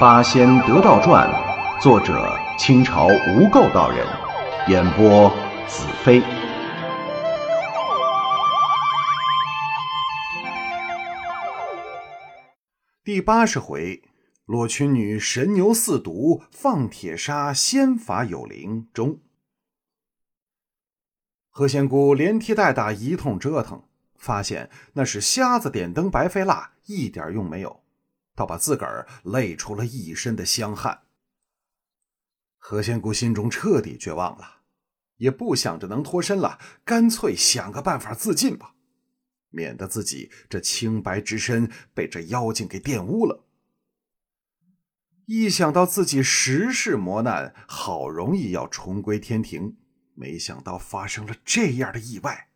《八仙得道传》，作者清朝无垢道人，演播子飞。第八十回，罗裙女神牛似毒，放铁砂仙法有灵中。何仙姑连踢带打一通折腾，发现那是瞎子点灯白费蜡，一点用没有。倒把自个儿累出了一身的香汗。何仙姑心中彻底绝望了，也不想着能脱身了，干脆想个办法自尽吧，免得自己这清白之身被这妖精给玷污了。一想到自己十世磨难，好容易要重归天庭，没想到发生了这样的意外，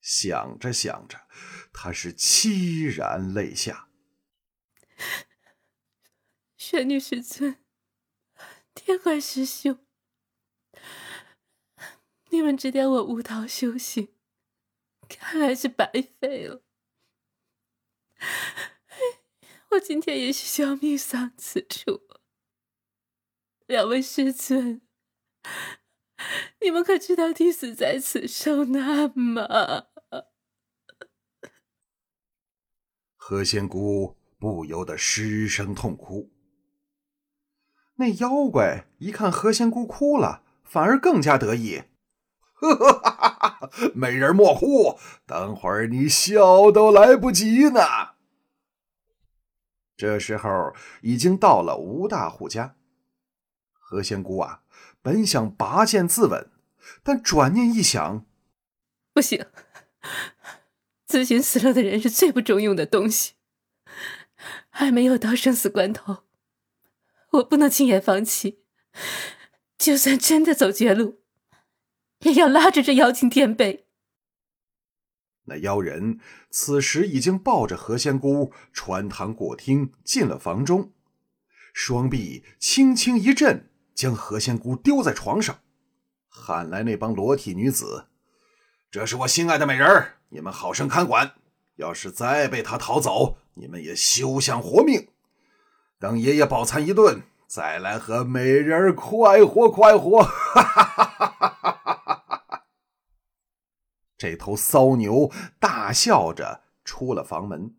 想着想着，他是凄然泪下。玄女师尊，天海师兄，你们指点我悟道修行，看来是白费了。我今天也是小命丧此处。两位师尊，你们可知道弟子在此受难吗？何仙姑。不由得失声痛哭。那妖怪一看何仙姑哭了，反而更加得意：“ 美人莫哭，等会儿你笑都来不及呢。”这时候已经到了吴大户家。何仙姑啊，本想拔剑自刎，但转念一想，不行，自寻死路的人是最不中用的东西。还没有到生死关头，我不能轻言放弃。就算真的走绝路，也要拉着这妖精垫背。那妖人此时已经抱着何仙姑穿堂过厅，进了房中，双臂轻轻一震，将何仙姑丢在床上，喊来那帮裸体女子：“这是我心爱的美人你们好生看管。要是再被他逃走。”你们也休想活命！等爷爷饱餐一顿，再来和美人快活快活！哈哈哈哈哈哈！这头骚牛大笑着出了房门。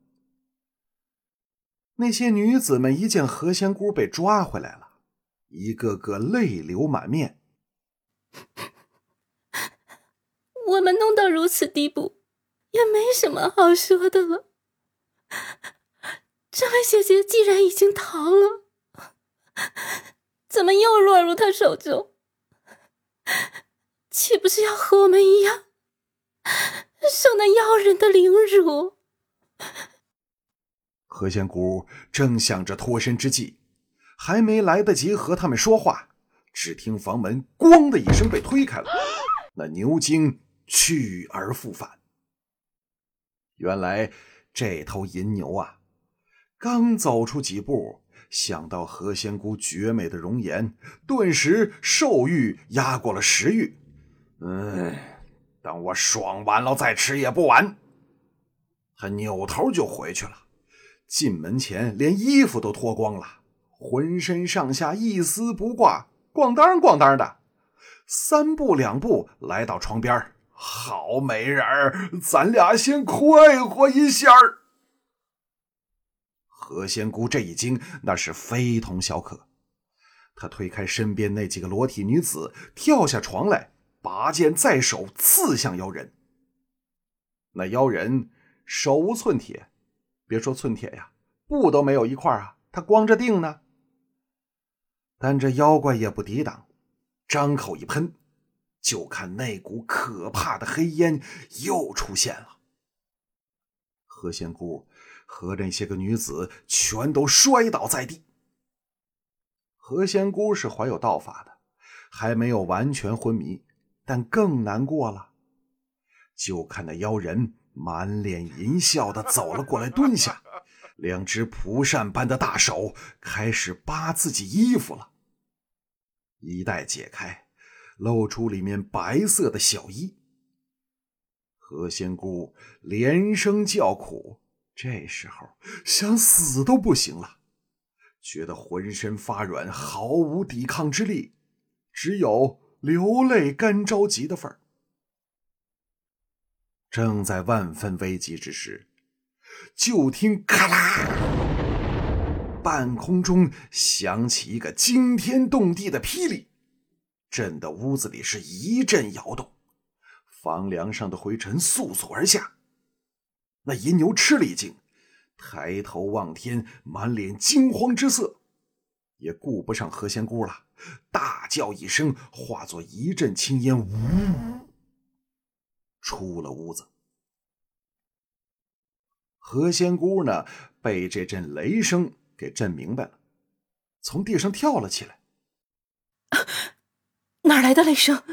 那些女子们一见何仙姑被抓回来了，一个个泪流满面。我们弄到如此地步，也没什么好说的了。这位姐姐既然已经逃了，怎么又落入他手中？岂不是要和我们一样，受那妖人的凌辱？何仙姑正想着脱身之计，还没来得及和他们说话，只听房门“咣”的一声被推开了，那牛精去而复返。原来。这头银牛啊，刚走出几步，想到何仙姑绝美的容颜，顿时兽欲压过了食欲。嗯，等我爽完了再吃也不晚。他扭头就回去了，进门前连衣服都脱光了，浑身上下一丝不挂，咣当咣当的，三步两步来到床边好美人儿，咱俩先快活一下儿。何仙姑这一惊，那是非同小可。她推开身边那几个裸体女子，跳下床来，拔剑在手，刺向妖人。那妖人手无寸铁，别说寸铁呀，布都没有一块啊，他光着腚呢。但这妖怪也不抵挡，张口一喷。就看那股可怕的黑烟又出现了，何仙姑和那些个女子全都摔倒在地。何仙姑是怀有道法的，还没有完全昏迷，但更难过了。就看那妖人满脸淫笑的走了过来，蹲下，两只蒲扇般的大手开始扒自己衣服了，衣带解开。露出里面白色的小衣，何仙姑连声叫苦，这时候想死都不行了，觉得浑身发软，毫无抵抗之力，只有流泪干着急的份儿。正在万分危急之时，就听咔啦，半空中响起一个惊天动地的霹雳，震得屋子里是一阵摇动，房梁上的灰尘簌簌而下。那银牛吃了一惊，抬头望天，满脸惊慌之色，也顾不上何仙姑了，大叫一声，化作一阵青烟，呜，出了屋子。何仙姑呢，被这阵雷声给震明白了，从地上跳了起来。哪来的雷声？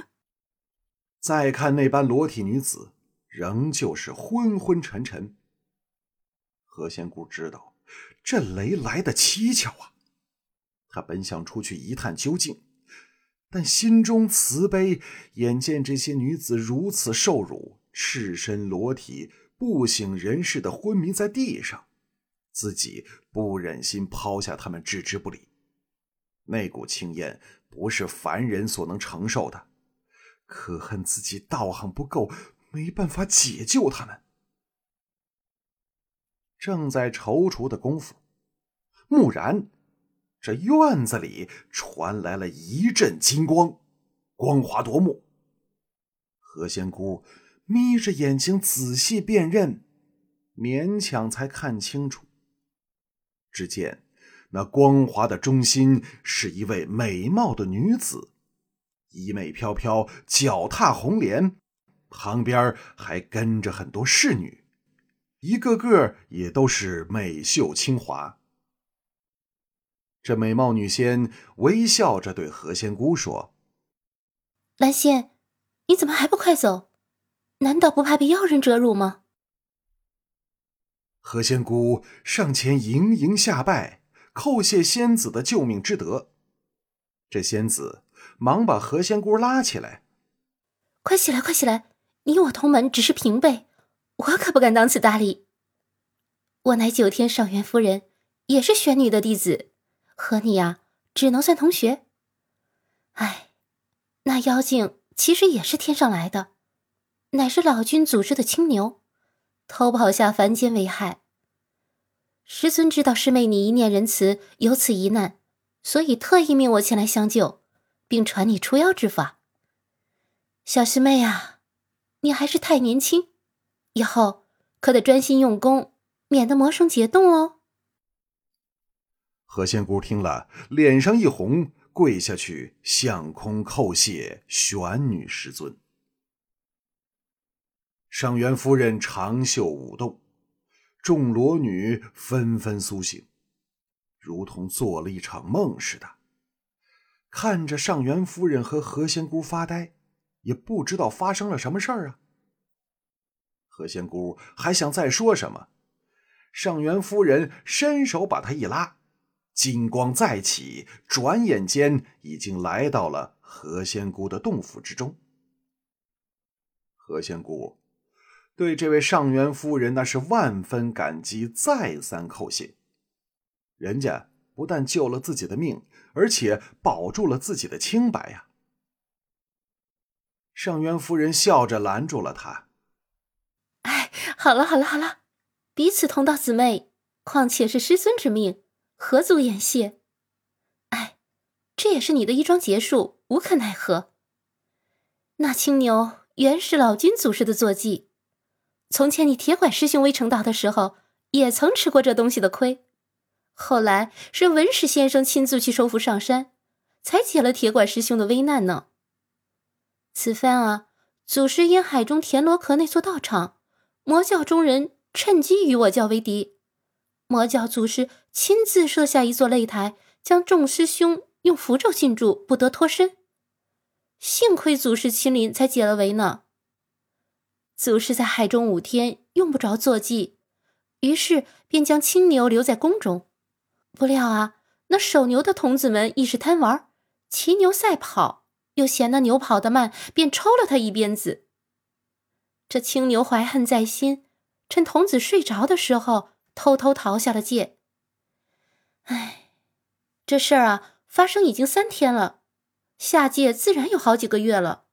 再看那般裸体女子，仍旧是昏昏沉沉。何仙姑知道这雷来的蹊跷啊，她本想出去一探究竟，但心中慈悲，眼见这些女子如此受辱，赤身裸体。不省人事的昏迷在地上，自己不忍心抛下他们置之不理。那股青烟不是凡人所能承受的，可恨自己道行不够，没办法解救他们。正在踌躇的功夫，蓦然，这院子里传来了一阵金光，光华夺目。何仙姑。眯着眼睛仔细辨认，勉强才看清楚。只见那光华的中心是一位美貌的女子，衣袂飘飘，脚踏红莲，旁边还跟着很多侍女，一个个也都是美秀清华。这美貌女仙微笑着对何仙姑说：“蓝仙，你怎么还不快走？”难道不怕被妖人折辱吗？何仙姑上前盈盈下拜，叩谢仙子的救命之德。这仙子忙把何仙姑拉起来：“快起来，快起来！你我同门，只是平辈，我可不敢当此大礼。我乃九天上元夫人，也是玄女的弟子，和你呀，只能算同学。哎，那妖精其实也是天上来的。”乃是老君组织的青牛，偷跑下凡间为害。师尊知道师妹你一念仁慈，有此一难，所以特意命我前来相救，并传你除妖之法。小师妹啊，你还是太年轻，以后可得专心用功，免得魔生结冻哦。何仙姑听了，脸上一红，跪下去向空叩谢玄女师尊。上元夫人长袖舞动，众裸女纷纷苏醒，如同做了一场梦似的，看着上元夫人和何仙姑发呆，也不知道发生了什么事儿啊。何仙姑还想再说什么，上元夫人伸手把她一拉，金光再起，转眼间已经来到了何仙姑的洞府之中。何仙姑。对这位上元夫人，那是万分感激，再三叩谢。人家不但救了自己的命，而且保住了自己的清白呀。上元夫人笑着拦住了他：“哎，好了好了好了，彼此同道姊妹，况且是师尊之命，何足言谢？哎，这也是你的一桩劫数，无可奈何。那青牛原是老君祖师的坐骑。”从前你铁拐师兄未成道的时候，也曾吃过这东西的亏。后来是文史先生亲自去收服上山，才解了铁拐师兄的危难呢。此番啊，祖师因海中田螺壳那座道场，魔教中人趁机与我教为敌。魔教祖师亲自设下一座擂台，将众师兄用符咒禁住，不得脱身。幸亏祖师亲临，才解了围呢。祖师在海中五天，用不着坐骑，于是便将青牛留在宫中。不料啊，那守牛的童子们一时贪玩，骑牛赛跑，又嫌那牛跑得慢，便抽了他一鞭子。这青牛怀恨在心，趁童子睡着的时候，偷偷逃下了界。唉，这事儿啊，发生已经三天了，下界自然有好几个月了。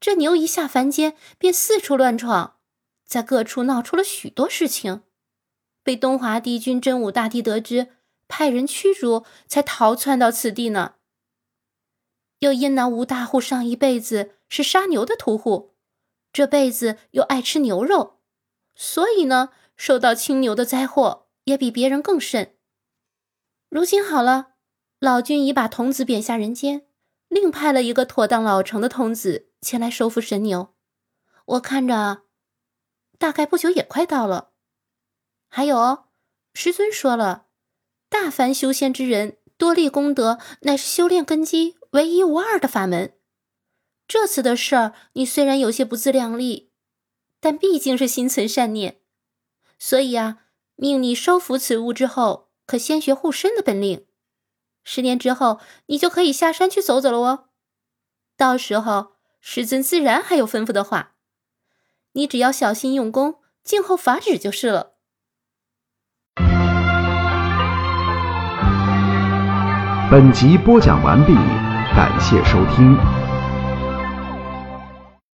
这牛一下凡间，便四处乱闯，在各处闹出了许多事情，被东华帝君真武大帝得知，派人驱逐，才逃窜到此地呢。又因那吴大户上一辈子是杀牛的屠户，这辈子又爱吃牛肉，所以呢，受到青牛的灾祸也比别人更甚。如今好了，老君已把童子贬下人间，另派了一个妥当老成的童子前来收服神牛。我看着，大概不久也快到了。还有，师尊说了，大凡修仙之人多立功德，乃是修炼根基唯一无二的法门。这次的事儿，你虽然有些不自量力，但毕竟是心存善念，所以啊，命你收服此物之后。可先学护身的本领，十年之后你就可以下山去走走了哦。到时候师尊自然还有吩咐的话，你只要小心用功，静候法旨就是了。本集播讲完毕，感谢收听。